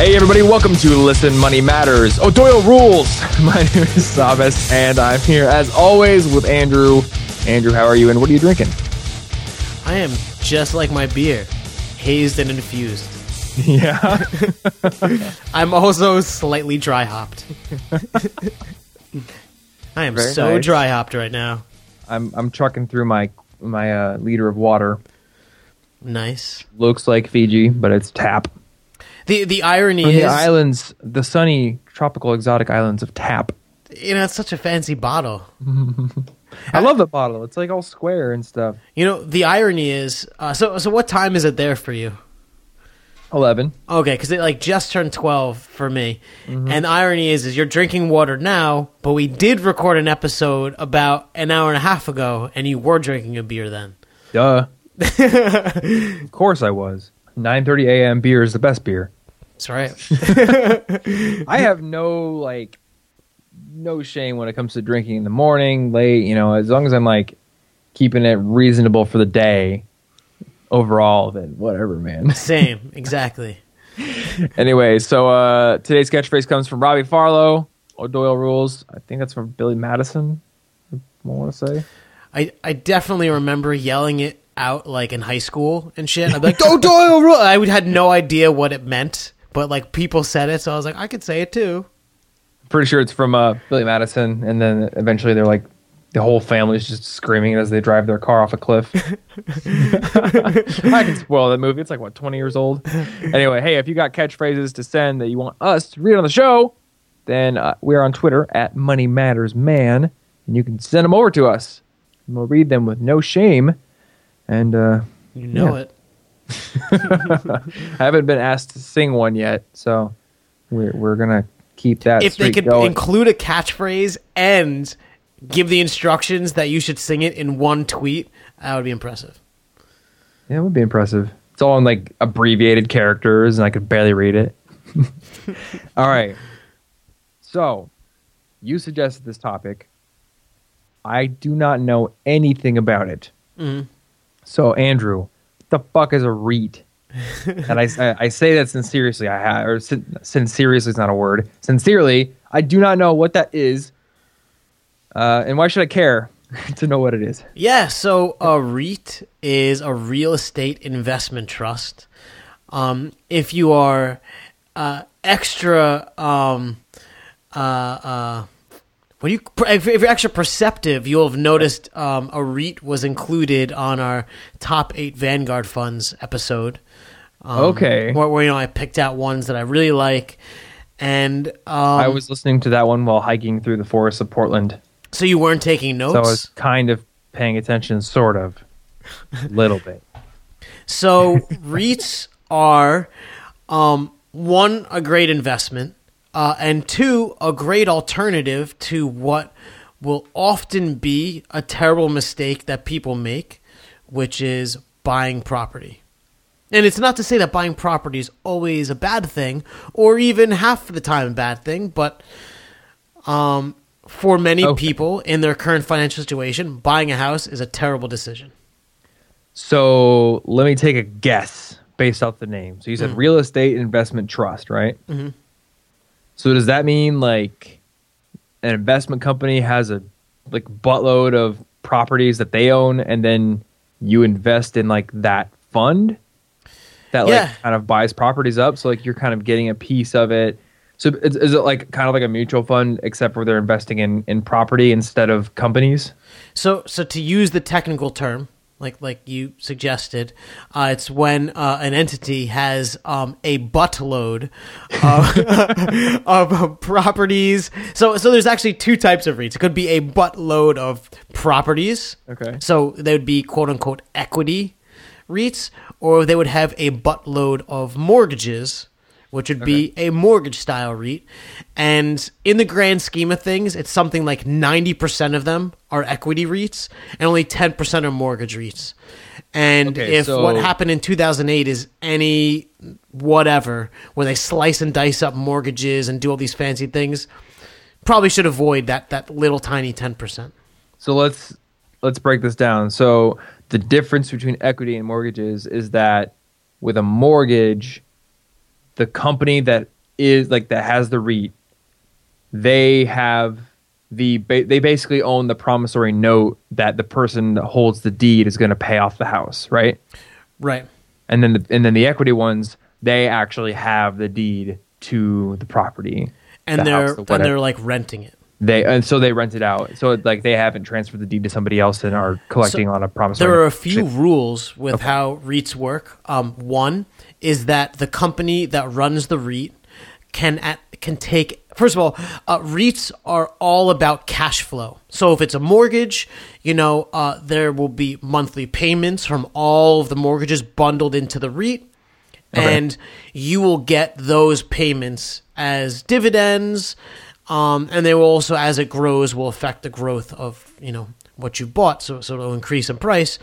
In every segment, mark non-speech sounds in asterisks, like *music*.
Hey, everybody, welcome to Listen Money Matters. O'Doyle Rules. *laughs* My name is Sabas, and I'm here as always with Andrew. Andrew, how are you, and what are you drinking? I am just like my beer, hazed and infused. Yeah. *laughs* *laughs* I'm also slightly dry hopped. I am Very so nice. dry hopped right now. I'm I'm trucking through my my uh, liter of water. Nice. Looks like Fiji, but it's tap. The the irony is, the islands, the sunny tropical exotic islands of Tap. you know, it's such a fancy bottle. *laughs* I love the bottle. It's like all square and stuff. You know, the irony is, uh, so so what time is it there for you? Eleven. Okay, because it like just turned twelve for me, Mm-hmm. and the irony is, is you're drinking water now, but we did record an episode about an hour and a half ago, and you were drinking a beer then. Duh. *laughs* of course I was. 9:30 a.m. beer is the best beer. That's right. *laughs* I have no like no shame when it comes to drinking in the morning, late, you know, as long as I'm like keeping it reasonable for the day overall, then whatever, man. *laughs* Same, exactly. anyway, so uh today's catchphrase comes from Robbie Farlow, O'Doyle Rules. I think that's from Billy Madison. I want to say. I, I definitely remember yelling it out like in high school and shit. I'd be *laughs* like, "Go Doyle rule!" I would had no idea what it meant, but like people said it, so I was like, I could say it too. Pretty sure it's from uh, Billy Madison, and then eventually they're like the whole family's just screaming as they drive their car off a cliff. *laughs* *laughs* I can spoil that movie. It's like what twenty years old. Anyway, hey, if you got catchphrases to send that you want us to read on the show, then uh, we're on Twitter at Money Matters Man, and you can send them over to us. And we'll read them with no shame. And uh, You know Yeah. it. *laughs* I haven't been asked to sing one yet, so we're we're gonna keep that. If they could going. include a catchphrase and give the instructions that you should sing it in one tweet, that would be impressive. Yeah, it would be impressive. It's all in like abbreviated characters, and I could barely read it. *laughs* all right. So, you suggested this topic. I do not know anything about it. Mhm. So, Andrew, what the fuck is a REIT? and I, I, say that sincerely. I have, or sin, sincerely is not a word. Sincerely, I do not know what that is. Uh, and why should I care *laughs* to know what it is? Yeah, so a REIT is a real estate investment trust. Um, if you are uh, extra, um, uh, uh, when you if if you're extra perceptive, you'll have noticed um, a REIT was included on our top eight Vanguard funds episode. Um, Okay. where, where you know I picked out ones that I really like, and um, I was listening to that one while hiking through the forests of Portland. so you weren't taking notes. So I was kind of paying attention, sort of, a little bit. So *laughs* REITs are um, one a great investment, uh, and two a great alternative to what will often be a terrible mistake that people make, which is buying property. And it's not to say that buying property is always a bad thing, or even half the time a bad thing, but um, for many Okay. people in their current financial situation, buying a house is a terrible decision. So let me take a guess based off the name. So you said real estate investment trust, right? Mm-hmm. So does that mean like an investment company has a like buttload of properties that they own, and then you invest in like that fund that like Yeah. kind of buys properties up? So like you're kind of getting a piece of it. So is, is it like kind of like a mutual fund, except for they're investing in in property instead of companies? So, so to use the technical term, like like you suggested, uh, it's when uh, an entity has um, a buttload of, *laughs* of properties. So, so there's actually two types of REITs. It could be a buttload of properties. Okay. So they would be quote unquote equity REITs, or they would have a buttload of mortgages, which would be a mortgage style REIT. And in the grand scheme of things, it's something like 90% of them are equity REITs and only 10% are mortgage REITs. And Okay, if so- what happened in 2008 is any whatever, where they slice and dice up mortgages and do all these fancy things, probably should avoid that, that little tiny 10%. So let's let's break this down. So the difference between equity and mortgages is that with a mortgage, the company that is like that has the REIT, they have the they basically own the promissory note that the person that holds the deed is going to pay off the house, right? Right. And then the, and then the equity ones, they actually have the deed to the property, And the they're house, the and they're like renting it. They and so they rent it out. So it, like they haven't transferred the deed to somebody else and are collecting on a promissory. There are a few rules with how REITs work. Um, one is that the company that runs the REIT can at, can take. First of all, uh, REITs are all about cash flow. So if it's a mortgage, you know, uh, there will be monthly payments from all of the mortgages bundled into the REIT, and you will get those payments as dividends. Um, and they will also, as it grows, will affect the growth of you know what you've bought, so so it'll increase in price.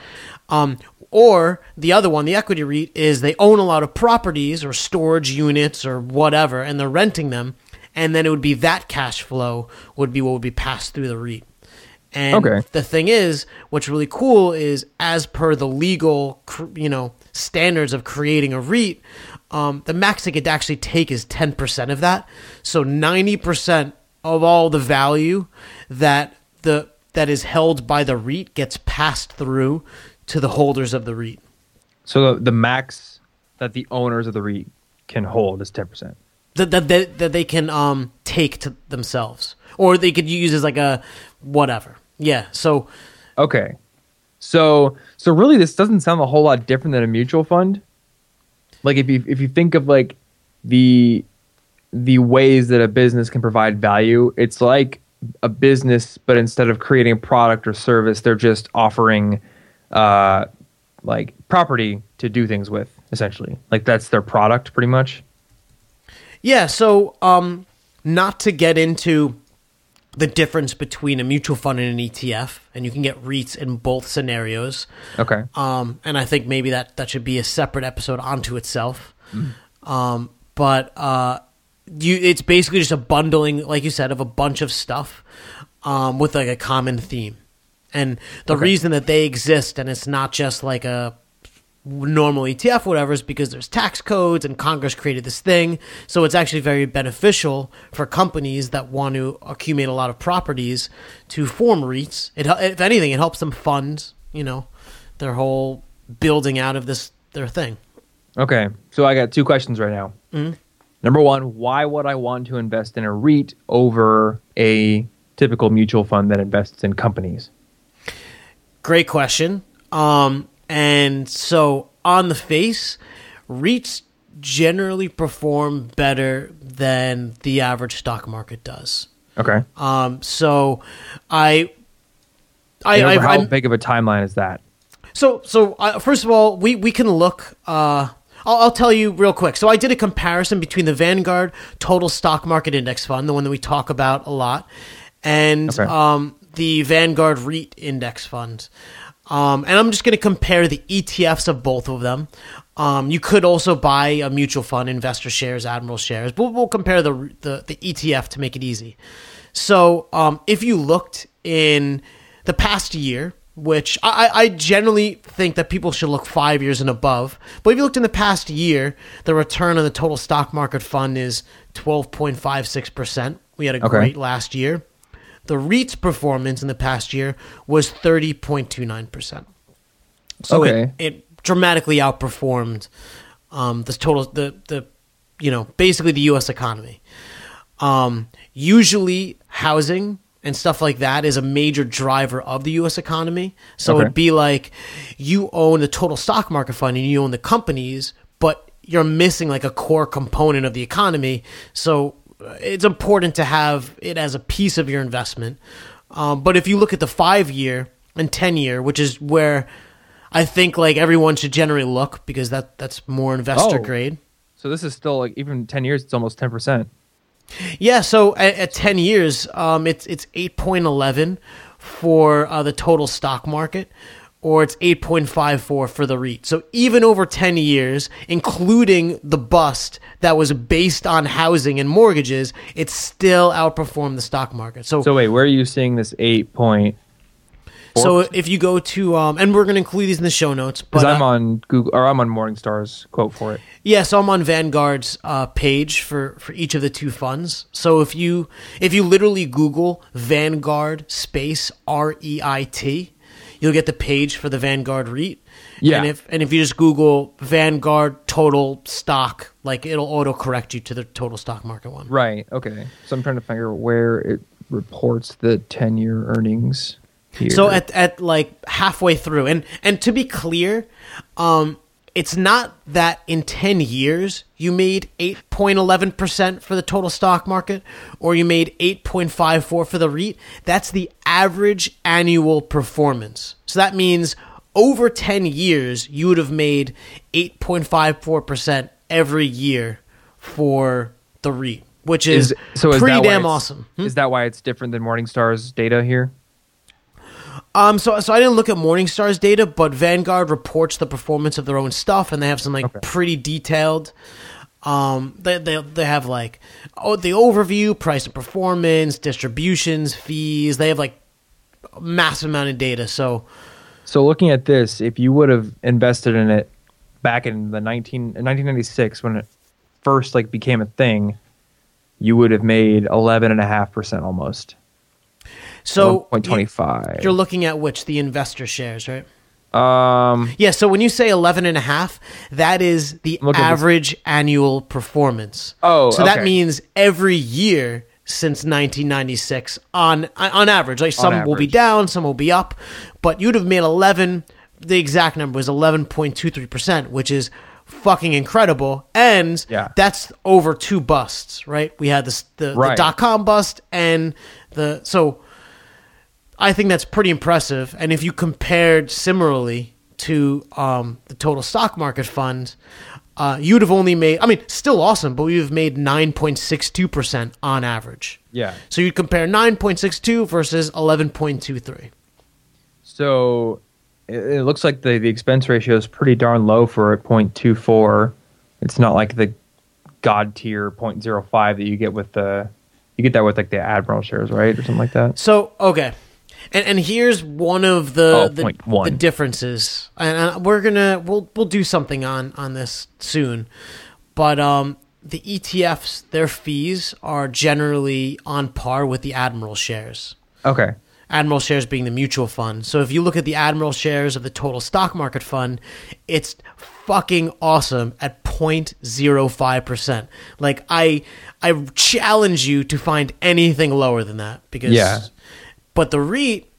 Um, or the other one, the equity REIT, is they own a lot of properties or storage units or whatever, and they're renting them, and then it would be that cash flow would be what would be passed through the REIT. And Okay. the thing is, what's really cool is, as per the legal, you know, standards of creating a REIT, um, the max they could actually take is ten percent of that. So ninety percent of all the value that the that is held by the REIT gets passed through to the holders of the REIT. So the, the max that the owners of the REIT can hold is ten percent. That that that, that they can um take to themselves, or they could use as like a whatever. Yeah. So Okay. So so really this doesn't sound a whole lot different than a mutual fund. Like if you if you think of like the the ways that a business can provide value, it's like a business but instead of creating a product or service, they're just offering uh like property to do things with essentially. Like that's their product pretty much. Yeah, so um, not to get into the difference between a mutual fund and an ETF, and you can get REITs in both scenarios. Okay. Um, and I think maybe that that should be a separate episode onto itself. Um, but uh, you, it's basically just a bundling, like you said, of a bunch of stuff um, with like a common theme. And the Okay. reason that they exist, and it's not just like a normal ETF, whatever, is because there's tax codes and Congress created this thing. So it's actually very beneficial for companies that want to accumulate a lot of properties to form REITs. It, if anything, it helps them fund, you know, their whole building out of this their thing. Okay, so I got two questions right now. Mm-hmm. Number one, why would I want to invest in a REIT over a typical mutual fund that invests in companies? Great question. Um, and so on the face, REITs generally perform better than the average stock market does. Okay, Um, so I, I, I, how I'm- big of a timeline is that? so so uh, first of all, we we can look. Uh, I'll, I'll tell you real quick. So I did a comparison between the Vanguard Total Stock Market Index Fund, the one that we talk about a lot, and Okay. um, the Vanguard REIT Index Fund. Um, and I'm just going to compare the ETFs of both of them. Um, you could also buy a mutual fund, investor shares, admiral shares, but we'll compare the, the, the ETF to make it easy. So um, if you looked in the past year, which I, I generally think that people should look five years and above, but if you looked in the past year, the return on the total stock market fund is 12.56%. We had a Okay. great last year. The REIT's performance in the past year was 30.29%. So Okay. it, it dramatically outperformed um, the total the the you know basically the U.S. economy. Um, usually, housing and stuff like that is a major driver of the U.S. economy. So Okay. it'd be like you own the total stock market fund and you own the companies, but you're missing like a core component of the economy. So it's important to have it as a piece of your investment. Um, but if you look at the five year and ten year, which is where I think like everyone should generally look because that that's more investor Oh. grade. So this is still like even ten years, it's almost ten percent. Yeah, so at, at ten years, um, it's it's eight point eleven for uh, the total stock market, or it's eight point five four for the REIT. So even over ten years, including the bust that was based on housing and mortgages, it still outperformed the stock market. So, So wait, where are you seeing this eight point So if you go to, um, and we're going to include these in the show notes, because I'm uh, on Google or I'm on Morningstar's quote for it. yeah, so I'm on Vanguard's uh, page for for each of the two funds. So if you if you literally Google Vanguard space R E I T, you'll get the page for the Vanguard REIT. Yeah. and if and if you just Google Vanguard total stock, like it'll auto correct you to the total stock market one. Right. Okay. So I'm trying to figure out where it reports the 10 year earnings. Here. So at at like halfway through, and and to be clear, um, it's not that in ten years you made eight point eleven percent for the total stock market, or you made eight point five four for the REIT. That's the average annual performance. So that means over ten years you would have made eight point five four percent every year for the REIT, which is, is so is pretty damn awesome. Hmm? Is that why it's different than Morningstar's data here? Um, so so I didn't look at Morningstar's data, but Vanguard reports the performance of their own stuff, and they have some like Okay. pretty detailed. Um, they, they they have like oh the overview, price and performance, distributions, fees. They have like a massive amount of data. So So looking at this, if you would have invested in it back in the 19, 1996 when it first like became a thing, you would have made 11.5% almost. So 1.25. you're looking at which the investor shares, right? um Yeah, so when you say 11 and a half, that is the average annual performance. Oh, So that means every year since 1996 on on average. Like some will be down, some will be up, but you'd have made 11 the exact number was 11.23%, which is fucking incredible and Yeah. that's over two busts, right? We had this the, the Right. dot com bust and the so I think that's pretty impressive. And if you compared similarly to um, the total stock market fund, uh, you'd have only made, I mean, still awesome, but you'd have made 9.62% on average. yeah. So you'd compare 9.62 versus 11.23. So it, it looks like the, the expense ratio is pretty darn low for a 0.24. It's not like the god tier 0.05 that you get with the you get that with like the Admiral shares, right? Or something like that. So, okay. And, and here's one of the Oh, the, the differences, and we're gonna we'll we'll do something on on this soon, but um the ETFs their fees are generally on par with the Admiral shares. Okay. Admiral shares being the mutual fund. So if you look at the Admiral shares of the total stock market fund, it's fucking awesome at 0.05%. Like I I challenge you to find anything lower than that because Yeah. But the REIT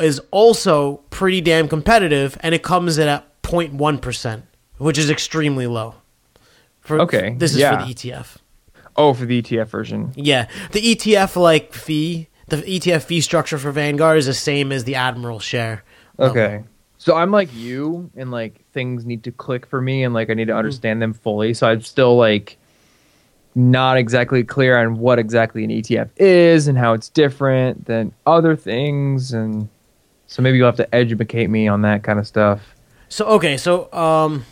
is also pretty damn competitive and it comes in at 0.1%, which is extremely low. For, Okay, This is yeah. for the ETF. Oh, for the ETF version. Yeah, the ETF like fee, the ETF fee structure for Vanguard is the same as the Admiral share. Um, okay. So I'm like you, and like things need to click for me, and like I need to mm-hmm. understand them fully. So I'm still like not exactly clear on what exactly an ETF is and how it's different than other things, and so maybe you'll have to educate me on that kind of stuff. So okay, so um,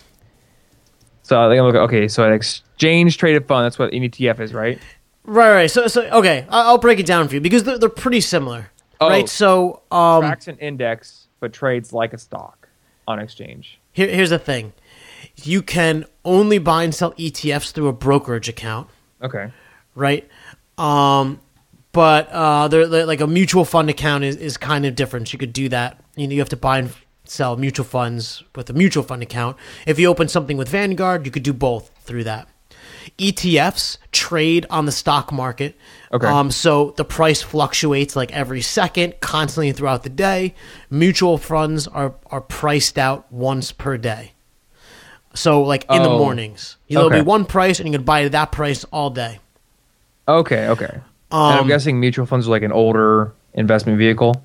So I think I'm looking. Okay, so an exchange traded fund. That's what an ETF is, right? right, right. So so okay, I'll break it down for you because they're, they're pretty similar, Oh. right? So um, Tracks an index, but trades like a stock on exchange. here, here's the thing: you can only buy and sell ETFs through a brokerage account. Okay. right? Um, but uh, they're, they're- like a mutual fund account is, is kind of different. You could do that. You know, you have to buy and sell mutual funds with a mutual fund account. If you open something with Vanguard, you could do both through that. ETFs trade on the stock market. Okay. Um, so the price fluctuates like every second, constantly throughout the day. Mutual funds are, are priced out once per day. So like in the Oh, mornings, there'll okay. be one price, and you can buy at that price all day. Okay. Okay. and I'm Um, guessing mutual funds are like an older investment vehicle.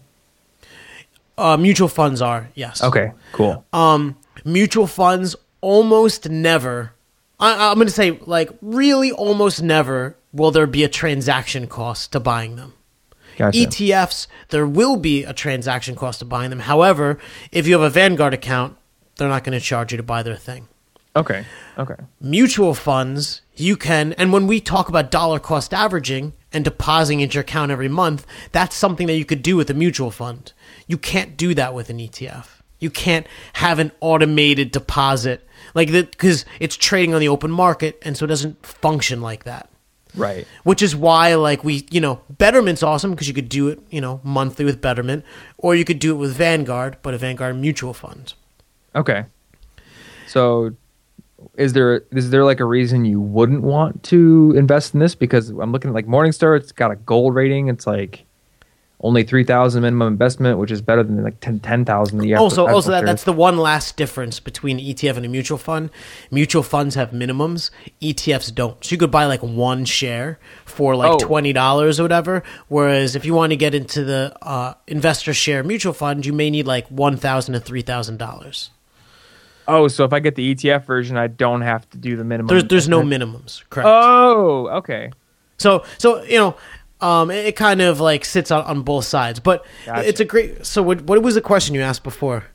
Uh, mutual funds are yes. Okay. Cool. Um, mutual funds almost never. I, I'm going to say like really almost never will there be a transaction cost to buying them. Gotcha. ETFs there will be a transaction cost to buying them. However, if you have a Vanguard account, they're not going to charge you to buy their thing. Okay. Okay. Mutual funds you can, and when we talk about dollar cost averaging, and depositing into your account every month, that's something that you could do with a mutual fund. You can't do that with an ETF. You can't have an automated deposit like that because it's trading on the open market, and so it doesn't function like that. Right. Which is why, like we, you know, Betterment's awesome because you could do it, you know, monthly with Betterment, or you could do it with Vanguard, but a Vanguard mutual fund. Okay. So is there is there like a reason you wouldn't want to invest in this? Because I'm looking at like Morningstar, it's got a gold rating. It's like only three thousand minimum investment, which is better than like 10,000 10, Also, also that, that's the one last difference between ETF and a mutual fund. Mutual funds have minimums, ETFs don't. So you could buy like one share for like Oh. twenty dollars or whatever. Whereas if you want to get into the uh, investor share mutual fund, you may need like one thousand to three thousand dollars. Oh, so if I get the ETF version, I don't have to do the minimum. There's there's no *laughs* minimums, correct? Oh, okay. So so you know, um, it, it kind of like sits on, on both sides, but Gotcha. it's a great. So what what was the question you asked before?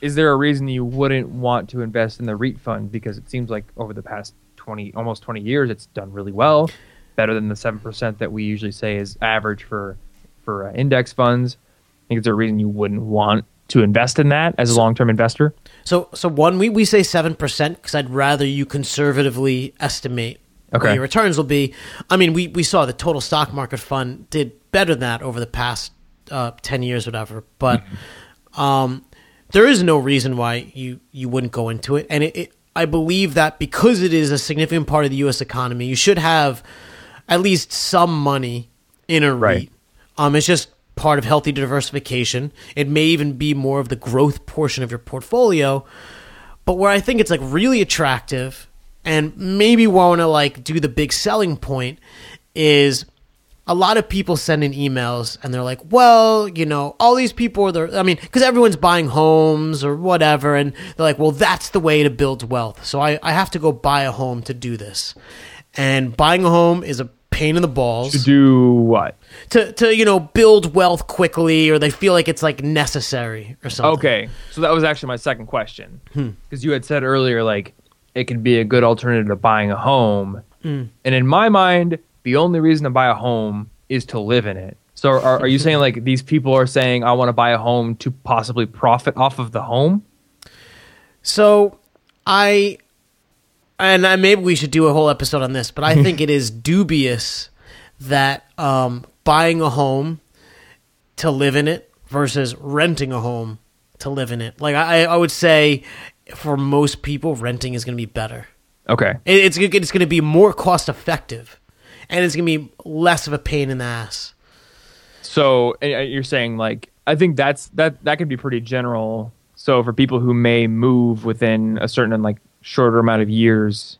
Is there a reason you wouldn't want to invest in the REIT fund? Because it seems like over the past twenty, almost twenty years, it's done really well, better than the seven percent that we usually say is average for for uh, index funds. I think is there a reason you wouldn't want to invest in that as a long term investor? So so one we, we say seven percent because I'd rather you conservatively estimate Okay. what your returns will be. I mean we, we saw the total stock market fund did better than that over the past uh, ten years, whatever. But um, there is no reason why you you wouldn't go into it, and it, it I believe that because it is a significant part of the U.S. economy, you should have at least some money in a Right. REIT. Um, it's just part of healthy diversification. It may even be more of the growth portion of your portfolio. But where I think it's like really attractive and maybe want to like do the big selling point is a lot of people send in emails and they're like, well, you know, all these people are there. I mean, because everyone's buying homes or whatever. And they're like, well, that's the way to build wealth. So I, I have to go buy a home to do this. And buying a home is a pain in the balls To do what? to to you know build wealth quickly or they feel like it's like necessary or something. Okay, so that was actually my second question hmm. because you had said earlier like it can be a good alternative to buying a home, hmm. and in my mind, the only reason to buy a home is to live in it. So are, are you saying like these people are saying I want to buy a home to possibly profit off of the home? So I and I, maybe we should do a whole episode on this, but I think it is *laughs* dubious that um, buying a home to live in it versus renting a home to live in it. Like I, I would say, for most people, renting is going to be better. Okay, It- It's it's going to be more cost effective, and it's going to be less of a pain in the ass. so uh, you're saying like I think that's that that could be pretty general. So for people who may move within a certain like shorter amount of years,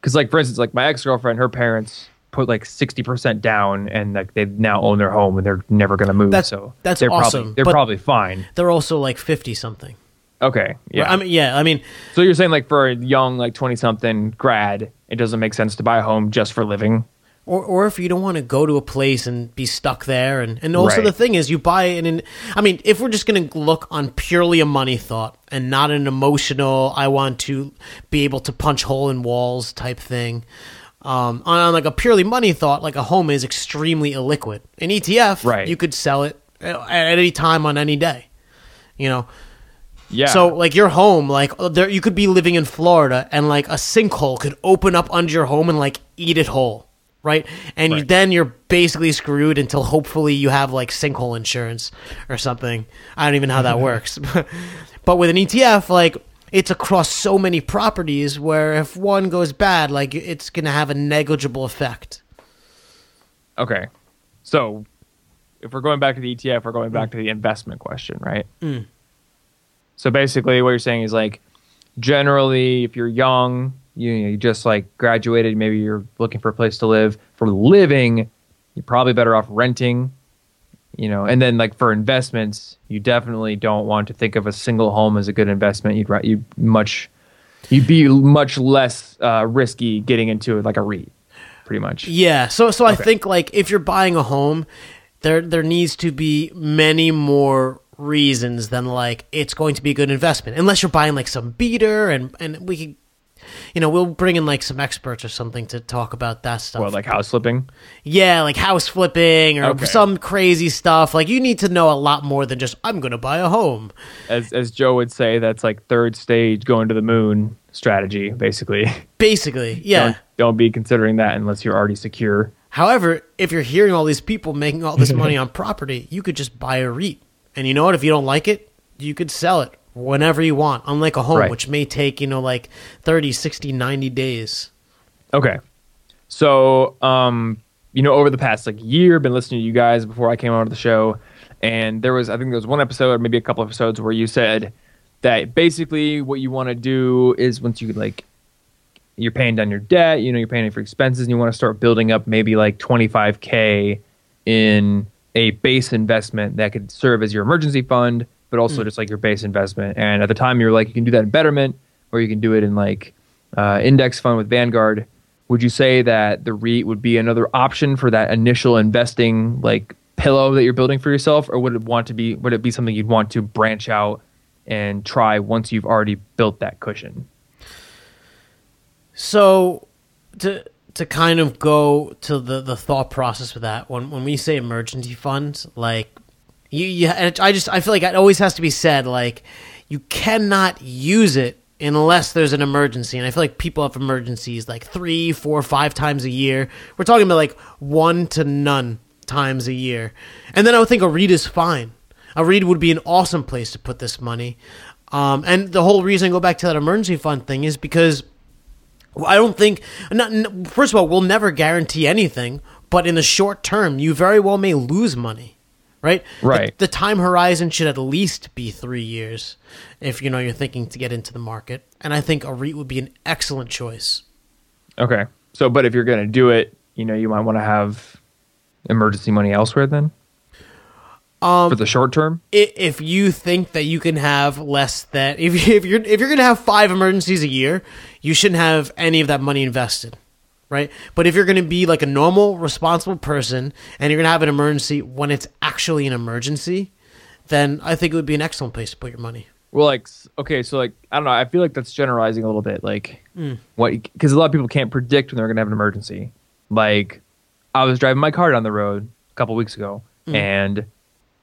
because like for instance, like my ex girlfriend, her parents put like sixty percent down, and like they now own their home, and they're never gonna move. That's- so that's they're awesome, Probably, they're probably fine. They're also like fifty something. Okay, yeah. I mean, yeah. I mean, so you're saying like for a young like twenty something grad, it doesn't make sense to buy a home just for living. Or or if you don't want to go to a place and be stuck there, and and also Right. the thing is, you buy it in. I mean, if we're just going to look on purely a money thought and not an emotional, I want to be able to punch hole in walls type thing. Um, on, on like a purely money thought, like a home is extremely illiquid. An ETF, Right. you could sell it at at any time on any day. You know, Yeah. So like your home, like uh, there, you could be living in Florida, and like a sinkhole could open up under your home and like eat it whole, right? And you, Right. then you're basically screwed until hopefully you have like sinkhole insurance or something. I don't even know how that mm-hmm. works, *laughs* but with an ETF, like it's across so many properties where if one goes bad, like it's gonna have a negligible effect. Okay. So if we're going back to the ETF, we're going back to the investment question, right? Mm. So basically, what you're saying is like, generally, if you're young, you, you just like graduated, maybe you're looking for a place to live. For living, you're probably better off renting, you know. And then like for investments, you definitely don't want to think of a single home as a good investment. You'd you much, you'd be much less uh, risky getting into like a REIT, pretty much. Yeah. So so I think like if you're buying a home, there there needs to be many more reasons than like it's going to be a good investment. Unless you're buying like some beater and and we could you know, we'll bring in like some experts or something to talk about that stuff. Well, like house flipping. yeah, like house flipping or Okay. some crazy stuff. Like you need to know a lot more than just I'm going to buy a home. As as Joe would say, that's like third stage going to the moon strategy, basically. Basically, yeah. Don't, don't be considering that unless you're already secure. However, if you're hearing all these people making all this money *laughs* on property, you could just buy a REIT. And you know what? If you don't like it, you could sell it whenever you want, unlike a home, Right. which may take, you know, like 30, 60, 90 days. Okay. So, um, you know, over the past like year, been listening to you guys before I came on to the show, and there was I think there was one episode or maybe a couple episodes where you said that basically what you want to do is once you like you're paying down your debt, you know, you're paying for expenses, and you want to start building up maybe like 25k in a base investment that could serve as your emergency fund, but also just like your base investment. And at the time, you're like, you can do that in Betterment, or you can do it in like uh, index fund with Vanguard. Would you say that the REIT would be another option for that initial investing like pillow that you're building for yourself, or would it want to be? Would it be something you'd want to branch out and try once you've already built that cushion? So to to kind of go to the, the thought process with that, when when we say emergency funds, like you, you I just I feel like it always has to be said, like you cannot use it unless there's an emergency. And I feel like people have emergencies like three, four, five times a year. We're talking about like one to none times a year. And then I would think a REIT is fine. A REIT would be an awesome place to put this money. Um, and the whole reason I go back to that emergency fund thing is because I don't think. Not, first of all, we'll never guarantee anything, but in the short term, you very well may lose money, right? Right. The, the time horizon should at least be three years, if you know you're thinking to get into the market. And I think a REIT would be an excellent choice. Okay. So, but if you're going to do it, you know, you might want to have emergency money elsewhere then Um, for the short term. If you think that you can have less than if *laughs* if you're if you're gonna have five emergencies a year, you shouldn't have any of that money invested, right? But if you're gonna be like a normal, responsible person and you're gonna have an emergency when it's actually an emergency, then I think it would be an excellent place to put your money. Well, like, okay, so like, I don't know. I feel like that's generalizing a little bit. Like, mm. what? Because a lot of people can't predict when they're going to have an emergency. Like, I was driving my car down the road a couple weeks ago, mm. and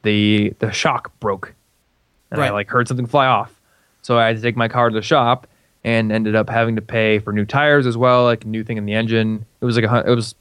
the the shock broke, and I Right. like heard something fly off. So I had to take my car to the shop, and ended up having to pay for new tires as well, like a new thing in the engine. It was like a it was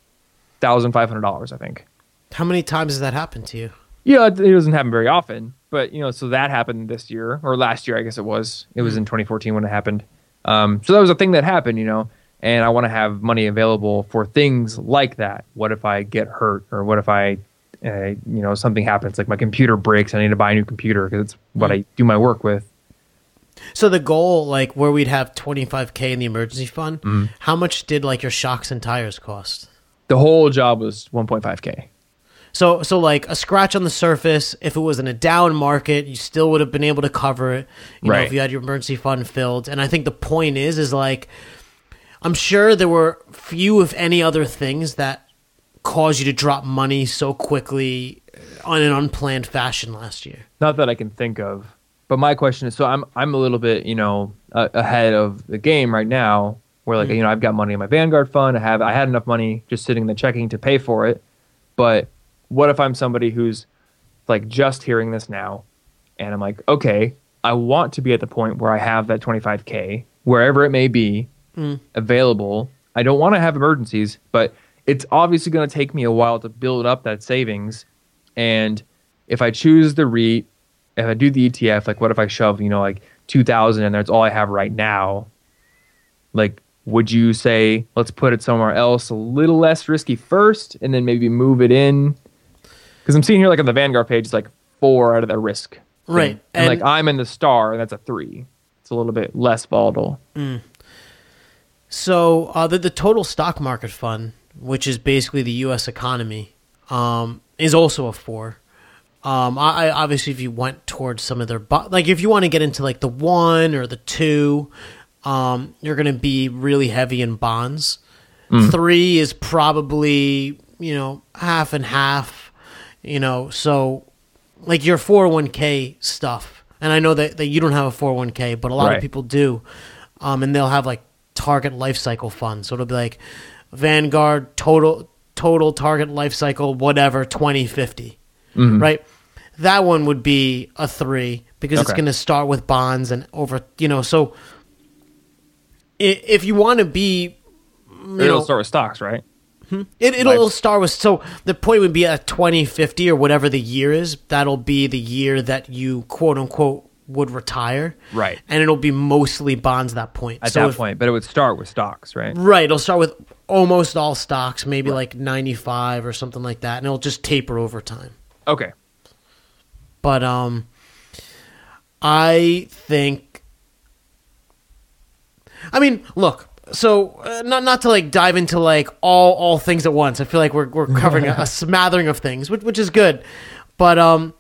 thousand five hundred dollars, I think. How many times has that happened to you? Yeah, it it doesn't happen very often, but you know, so that happened this year or last year, I guess it was. It was in 2014 when it happened. Um, so that was a thing that happened, you know, and I want to have money available for things like that. What if I get hurt, or what if I, uh, you know, something happens, like my computer breaks, I need to buy a new computer because it's what I do my work with. So the goal, like where we'd have 25k in the emergency fund, Mm-hmm. how much did like your shocks and tires cost? The whole job was 1.5k. So, so like a scratch on the surface, if it was in a down market, you still would have been able to cover it. You know, Right. if you had your emergency fund filled. And I think the point is, is like, I'm sure there were few, if any, other things that caused you to drop money so quickly on an unplanned fashion last year. Not that I can think of. But my question is, so I'm I'm a little bit, you know, uh, ahead of the game right now. Where like, you know, I've got money in my Vanguard fund. I have I had enough money just sitting in the checking to pay for it. But what if I'm somebody who's like just hearing this now, and I'm like, okay, I want to be at the point where I have that 25k wherever it may be available. I don't want to have emergencies, but it's obviously going to take me a while to build up that savings. And if I choose the REIT, if I do the ETF, like what if I shove, you know, like 2000 and that's all I have right now? Like, would you say, let's put it somewhere else a little less risky first and then maybe move it in? Because I'm seeing here, like on the Vanguard page, it's like four out of the risk. thing. Right. And, like I'm in the star and that's a three. It's a little bit less volatile. So uh, the the total stock market fund, which is basically the U.S. economy, um, is also a four. Um, I, I obviously if you went towards some of their like if you want to get into like the one or the two, um, you're going to be really heavy in bonds. Three is probably you know half and half, you know. So like your 401k stuff, and I know that, that you don't have a 401k, but a lot Right. of people do, um, and they'll have like target life cycle fund. So it'll be like Vanguard total total target life cycle whatever 2050. Mm-hmm. Right? That one would be a 3 because it's going to start with bonds and over, you know, so if you want to be It'll know, start with stocks, right? Hmm? it, it'll Life- start with so the point would be at 2050 or whatever the year is. That'll be the year that you quote unquote would retire, Right. And it'll be mostly bonds at that point. At so that if- point, but it would start with stocks, right? right? It'll start with almost all stocks, maybe like 95 or something like that, and it'll just taper over time. Okay. But um, I think. I mean, look. So uh, not not to like dive into like all all things at once. I feel like we're we're covering a, a *laughs* smattering of things, which which is good. But um,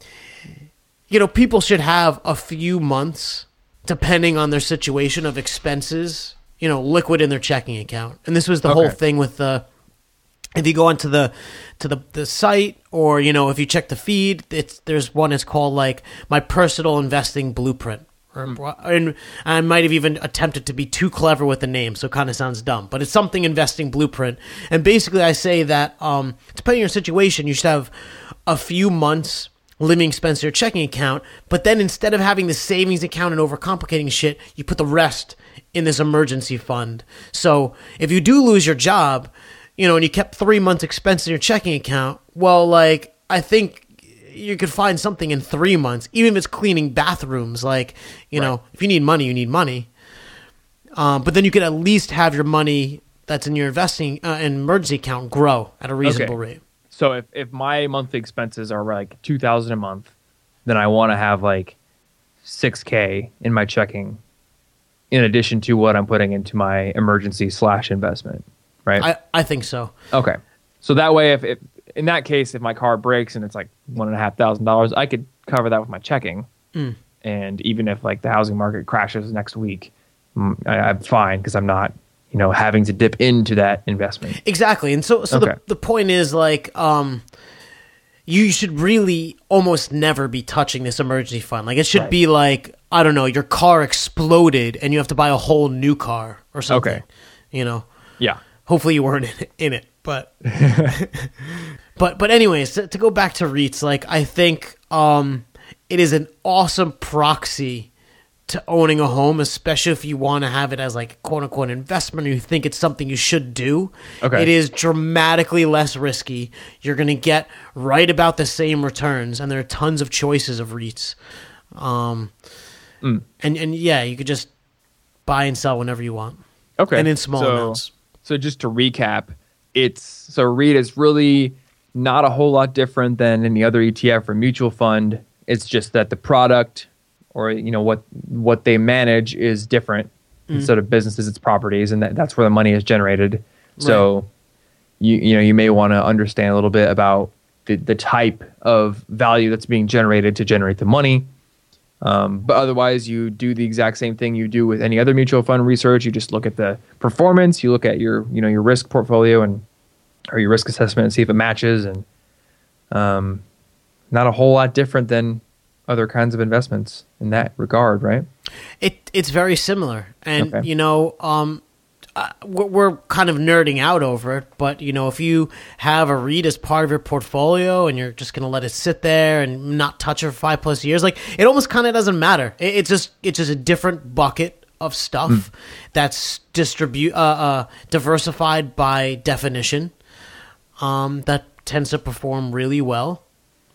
you know, people should have a few months, depending on their situation of expenses. You know, liquid in their checking account, and this was the whole thing with the if you go onto the to the, the site or you know if you check the feed it's there's one it's called like my personal investing blueprint or, and I might have even attempted to be too clever with the name, so it kind of sounds dumb. But it's something investing blueprint, and basically I say that um, depending on your situation, you should have a few months living expense in your checking account, but then instead of having the savings account and overcomplicating shit, you put the rest in this emergency fund. So if you do lose your job, you know, and you kept three months expense in your checking account, well, like I think you could find something in three months, even if it's cleaning bathrooms. Like, you know, if you need money, you need money. Um, but then you could at least have your money that's in your investing uh, and emergency account grow at a reasonable Okay. rate. So if, if my monthly expenses are like two thousand a month, then I want to have like six k in my checking, in addition to what I'm putting into my emergency slash investment, right? I, I think so. okay, so that way, if, if in that case, if my car breaks and it's like one and a half thousand dollars, I could cover that with my checking, and even if like the housing market crashes next week, mm, I, I'm fine because I'm not, you know, having to dip into that investment. Exactly. And so so Okay. the the point is like um you should really almost never be touching this emergency fund. Like it should Right. be like I don't know, your car exploded and you have to buy a whole new car or something. Okay. You know. Yeah. Hopefully you weren't in it, in it but *laughs* but but anyways, to, to go back to REITs, like I think um it is an awesome proxy to owning a home, especially if you want to have it as like quote unquote investment or you think it's something you should do. Okay. It is dramatically less risky. You're going to get right about the same returns, and there are tons of choices of REITs. Um, Mm. and and yeah, you could just buy and sell whenever you want, Okay. and in small so, amounts. So just to recap, it's so REIT is really not a whole lot different than any other ETF or mutual fund. It's just that the product or you know what what they manage is different. Mm-hmm. Instead of businesses, it's properties, and that, that's where the money is generated. So you you know you may want to understand a little bit about the, the type of value that's being generated to generate the money. Um, but otherwise, you do the exact same thing you do with any other mutual fund research. You just look at the performance, you look at your you know your risk portfolio and or your risk assessment and see if it matches, and um, not a whole lot different than other kinds of investments in that regard, right? It it's very similar, and Okay. you know, um, uh, we're, kind of nerding out over it. But you know, if you have a REIT as part of your portfolio and you're just going to let it sit there and not touch it for five plus years, like it almost kind of doesn't matter. It, it's just it's just a different bucket of stuff that's distribute uh, uh, diversified by definition. Um, that tends to perform really well,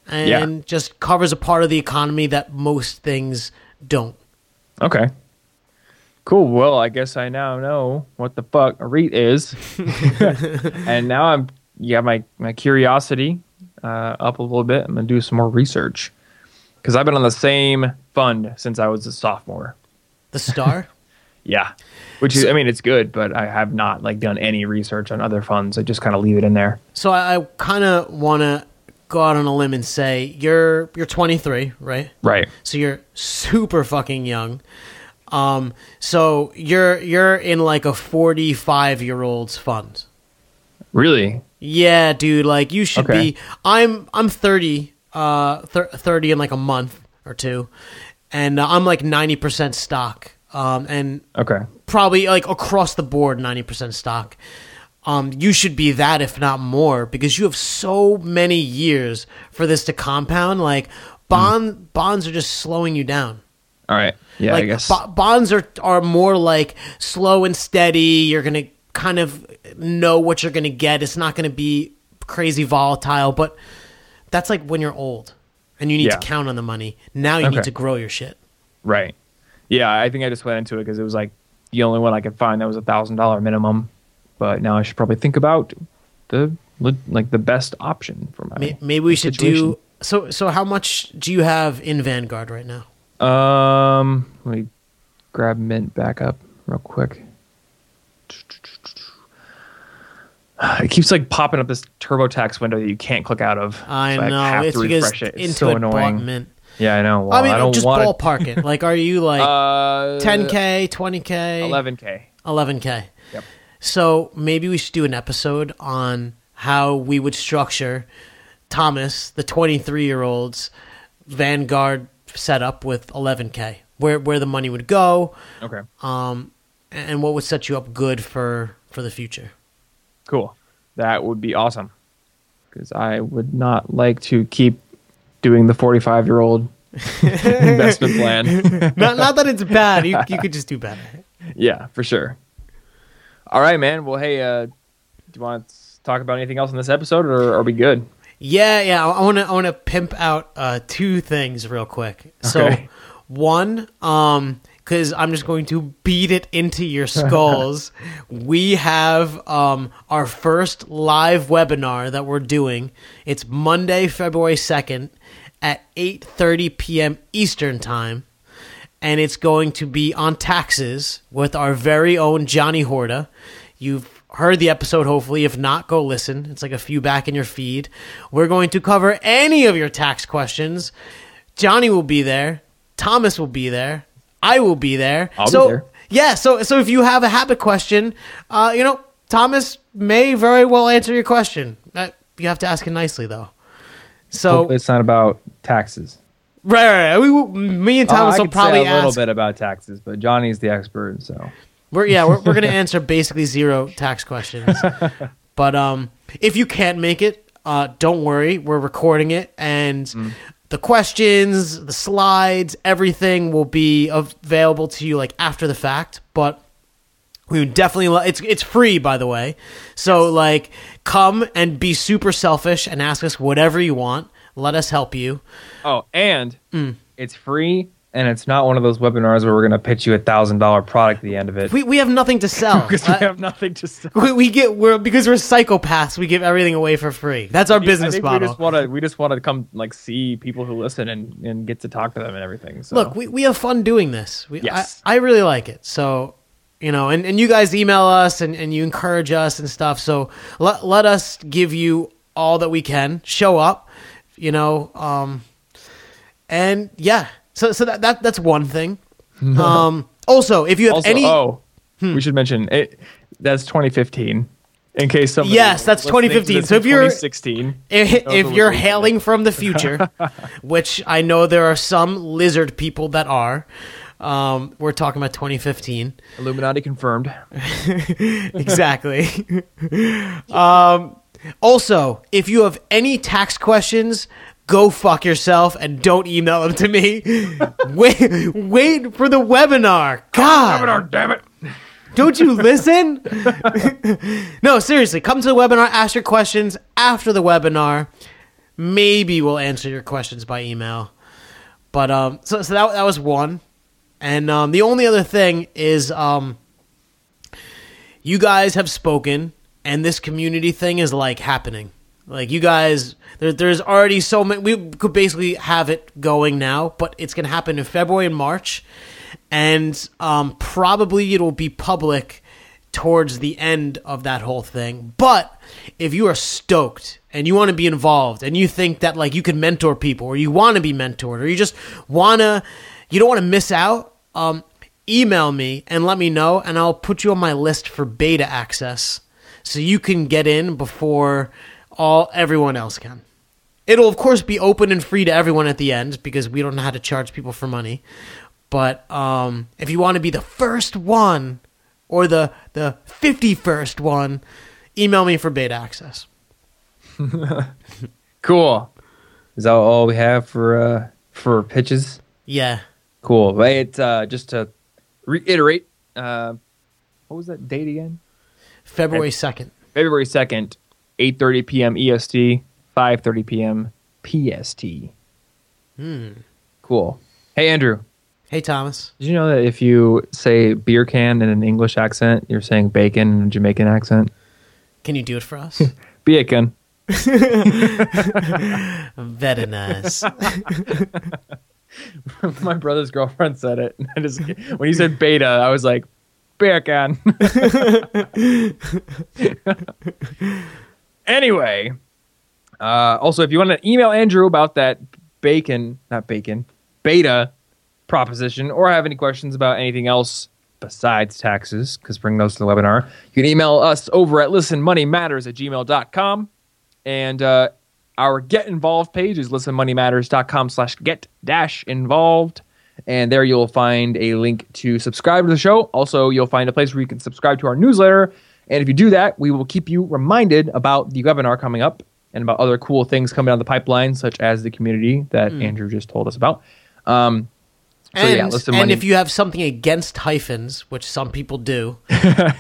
and Yeah. just covers a part of the economy that most things don't. Okay. Cool. Well, I guess I now know what the fuck a REIT is, *laughs* and now I'm yeah my my curiosity uh, up a little bit. I'm gonna do some more research because I've been on the same fund since I was a sophomore. The star. *laughs* Yeah, which is I mean it's good, but I have not like done any research on other funds. I just kind of leave it in there. So I, I kind of want to go out on a limb and say you're you're 23, right? Right. So you're super fucking young. Um, so you're you're in like a 45 year old's fund. Really? Yeah, dude. Like you should Okay. be. I'm I'm 30, uh, thir- 30 in like a month or two, and uh, I'm like 90 percent stock. um, and Okay. probably like across the board 90% stock. Um, you should be that if not more because you have so many years for this to compound. Like bond bonds are just slowing you down. All right. Yeah, like I guess. bo- bonds are are more like slow and steady. You're gonna kind of know what you're gonna get. It's not gonna be crazy volatile, but that's like when you're old and you need Yeah. to count on the money. Now you Okay. need to grow your shit. Right. Yeah, I think I just went into it because it was like the only one I could find that was a thousand dollar minimum. But now I should probably think about the like the best option for my. Maybe we should do so. So how much do you have in Vanguard right now? Um, let me grab Mint back up real quick. It keeps like popping up this TurboTax window that you can't click out of. I So I know have it's to because refresh it. It's so annoying. Mint. Yeah, I know. Well, I mean, don't just want ballpark it. Like, are you like *laughs* Uh, 10k, 20k, 11k. 11k? Yep. So maybe we should do an episode on how we would structure Thomas, the 23 year old's Vanguard setup with 11k, where where the money would go, Okay. um, and what would set you up good for for the future. Cool. That would be awesome. Because I would not like to keep doing the 45 year old *laughs* investment plan. *laughs* not not that it's bad. You you could just do better. yeah, for sure. All right, man. Well, hey, uh, do you want to talk about anything else in this episode, or are we good? Yeah, yeah. I want to I want to pimp out uh, two things real quick. So, Okay. one, um, because I'm just going to beat it into your skulls. *laughs* we have um our first live webinar that we're doing. It's Monday, February second at 8:30 p.m. Eastern time. And it's going to be on taxes with our very own Johnny Horta. You've heard the episode, hopefully. If not, go listen. It's like a few back in your feed. We're going to cover any of your tax questions. Johnny will be there. Thomas will be there. I will be there. I'll be so, there. Yeah, so so if you have a habit question, uh, you know, Thomas may very well answer your question. Uh, you have to ask it nicely, though. So Hopefully it's not about taxes. right, right, right. We, me and Thomas Uh, will probably a little bit about taxes, but Johnny's the expert, so We're yeah, we're, we're gonna *laughs* answer basically zero tax questions. *laughs* but um, if you can't make it, uh, don't worry. We're recording it, and the questions, the slides, everything will be available to you like after the fact. But we would definitely lo- it's it's free by the way. So like, come and be super selfish and ask us whatever you want. Let us help you. Oh, and Mm. it's free, and it's not one of those webinars where we're going to pitch you a thousand dollar product at the end of it We we have nothing to sell. *laughs* because we Uh, have nothing to sell. we, we get we're because we're psychopaths. We give everything away for free. That's our I business think model. We just want to we just want to come like see people who listen and, and get to talk to them and everything. So Look, we, we have fun doing this. We, Yes. I, I really like it. So, you know, and, and you guys email us and, and you encourage us and stuff. So let, let us give you all that we can. Show up, you know, um, and yeah. So so that, that that's one thing. *laughs* Um, also, if you have also, any, Hmm. oh, we should mention it. That's 2015. In case some Yes, that's 2015. So if you're- 2016, if, if you're hailing from the future, *laughs* which I know there are some lizard people that are, um, we're talking about 2015. Illuminati confirmed. *laughs* exactly. um, also, if you have any tax questions, go fuck yourself and don't email them to me. *laughs* wait, wait for the webinar. God, webinar, damn it! don't you listen? *laughs* no, seriously, come to the webinar, ask your questions after the webinar. Maybe we'll answer your questions by email. But um, so so that that was one, and um, the only other thing is um, you guys have spoken, and this community thing is like happening. Like you guys, there, there's already so many. We could basically have it going now, but it's gonna happen in February and March, and um, probably it'll be public towards the end of that whole thing. But if you are stoked and you want to be involved and you think that like you can mentor people or you want to be mentored or you just want to you don't want to miss out, um, email me and let me know and I'll put you on my list for beta access so you can get in before all everyone else can. It'll of course be open and free to everyone at the end because we don't know how to charge people for money. But um, if you want to be the first one or the the fifty first one, email me for beta access. *laughs* Cool. Is that all we have for uh, for pitches? Yeah. Cool. Right. Uh, just to reiterate, uh, what was that date again? February second. February second, eight thirty p.m. EST, five thirty p.m. PST. Hmm. Cool. Hey Andrew, Hey Thomas. did you know that if you say beer can in an English accent, you're saying bacon in a Jamaican accent? Can you do it for us? *laughs* Bacon. *laughs* Very nice. *laughs* My brother's girlfriend said it. I just when he said beta, I was like, bacon. Anyway, uh, also if you want to email Andrew about that bacon, not bacon, beta proposition, or have any questions about anything else besides taxes, because bring those to the webinar, you can email us over at listenmoneymatters at gmail.com. And uh, our get involved page is listenmoneymatters.com slash get dash involved. And there you'll find a link to subscribe to the show. Also, you'll find a place where you can subscribe to our newsletter. And if you do that, we will keep you reminded about the webinar coming up and about other cool things coming down the pipeline, such as the community that Andrew just told us about. Um, so and, yeah, and if you have something against hyphens, which some people do, *laughs*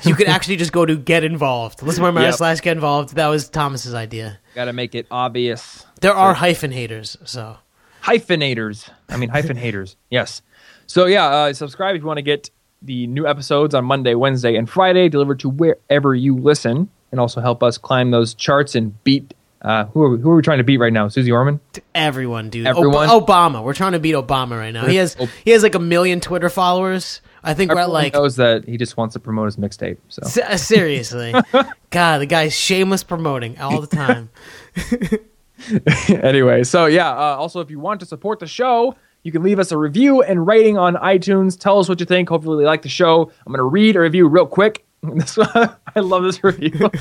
you could actually just go to get involved. Listen to my Yep. slash get involved. That was Thomas's idea. got to make it obvious. There are hyphen haters, so hyphenators. I mean hyphen haters. Yes. So yeah, uh, subscribe if you want to get the new episodes on Monday, Wednesday, and Friday delivered to wherever you listen, and also help us climb those charts and beat. Uh, who are we, who are we trying to beat right now? Suze Orman. everyone, dude. Everyone? Ob- Obama. We're trying to beat Obama right now. He has he has like a million Twitter followers. I think we're at like knows that he just wants to promote his mixtape. So Se- uh, seriously. *laughs* God, the guy's shameless promoting all the time. *laughs* anyway, so yeah. Uh, also, if you want to support the show, you can leave us a review and rating on iTunes. Tell us what you think. Hopefully, you like the show. I'm going to read a review real quick. This *laughs* I love this review.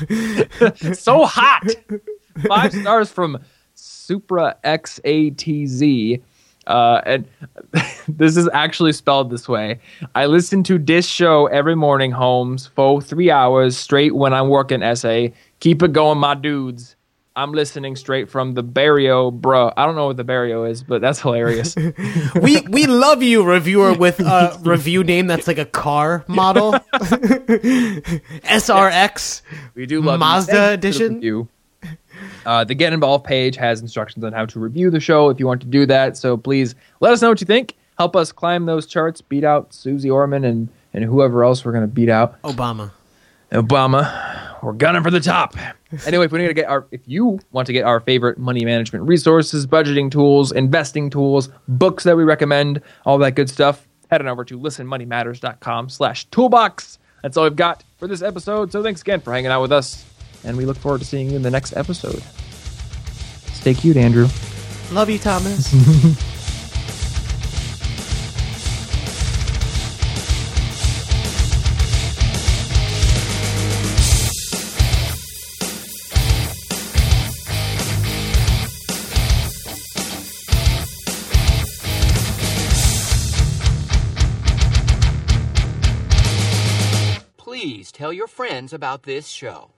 *laughs* so hot. Five stars from Supra XATZ. Uh, and *laughs* this is actually spelled this way. I listen to this show every morning, Holmes, for three hours straight when I'm working essay. Keep it going, my dudes. I'm listening straight from the barrio, bro. I don't know what the barrio is, but that's hilarious. *laughs* We we love you, reviewer with a review name that's like a car model. *laughs* SRX. We do love Mazda you. Thanks for the edition? review. Uh, the Get Involved page has instructions on how to review the show if you want to do that. So please let us know what you think. Help us climb those charts, beat out Suze Orman and, and whoever else we're going to beat out. Obama. Obama. We're gunning for the top. Anyway, if we need to get our, if you want to get our favorite money management resources, budgeting tools, investing tools, books that we recommend, all that good stuff, head on over to listenmoneymatters.com slash toolbox. That's all we've got for this episode. So thanks again for hanging out with us, and we look forward to seeing you in the next episode. Stay cute, Andrew. Love you, Thomas. *laughs* your friends about this show.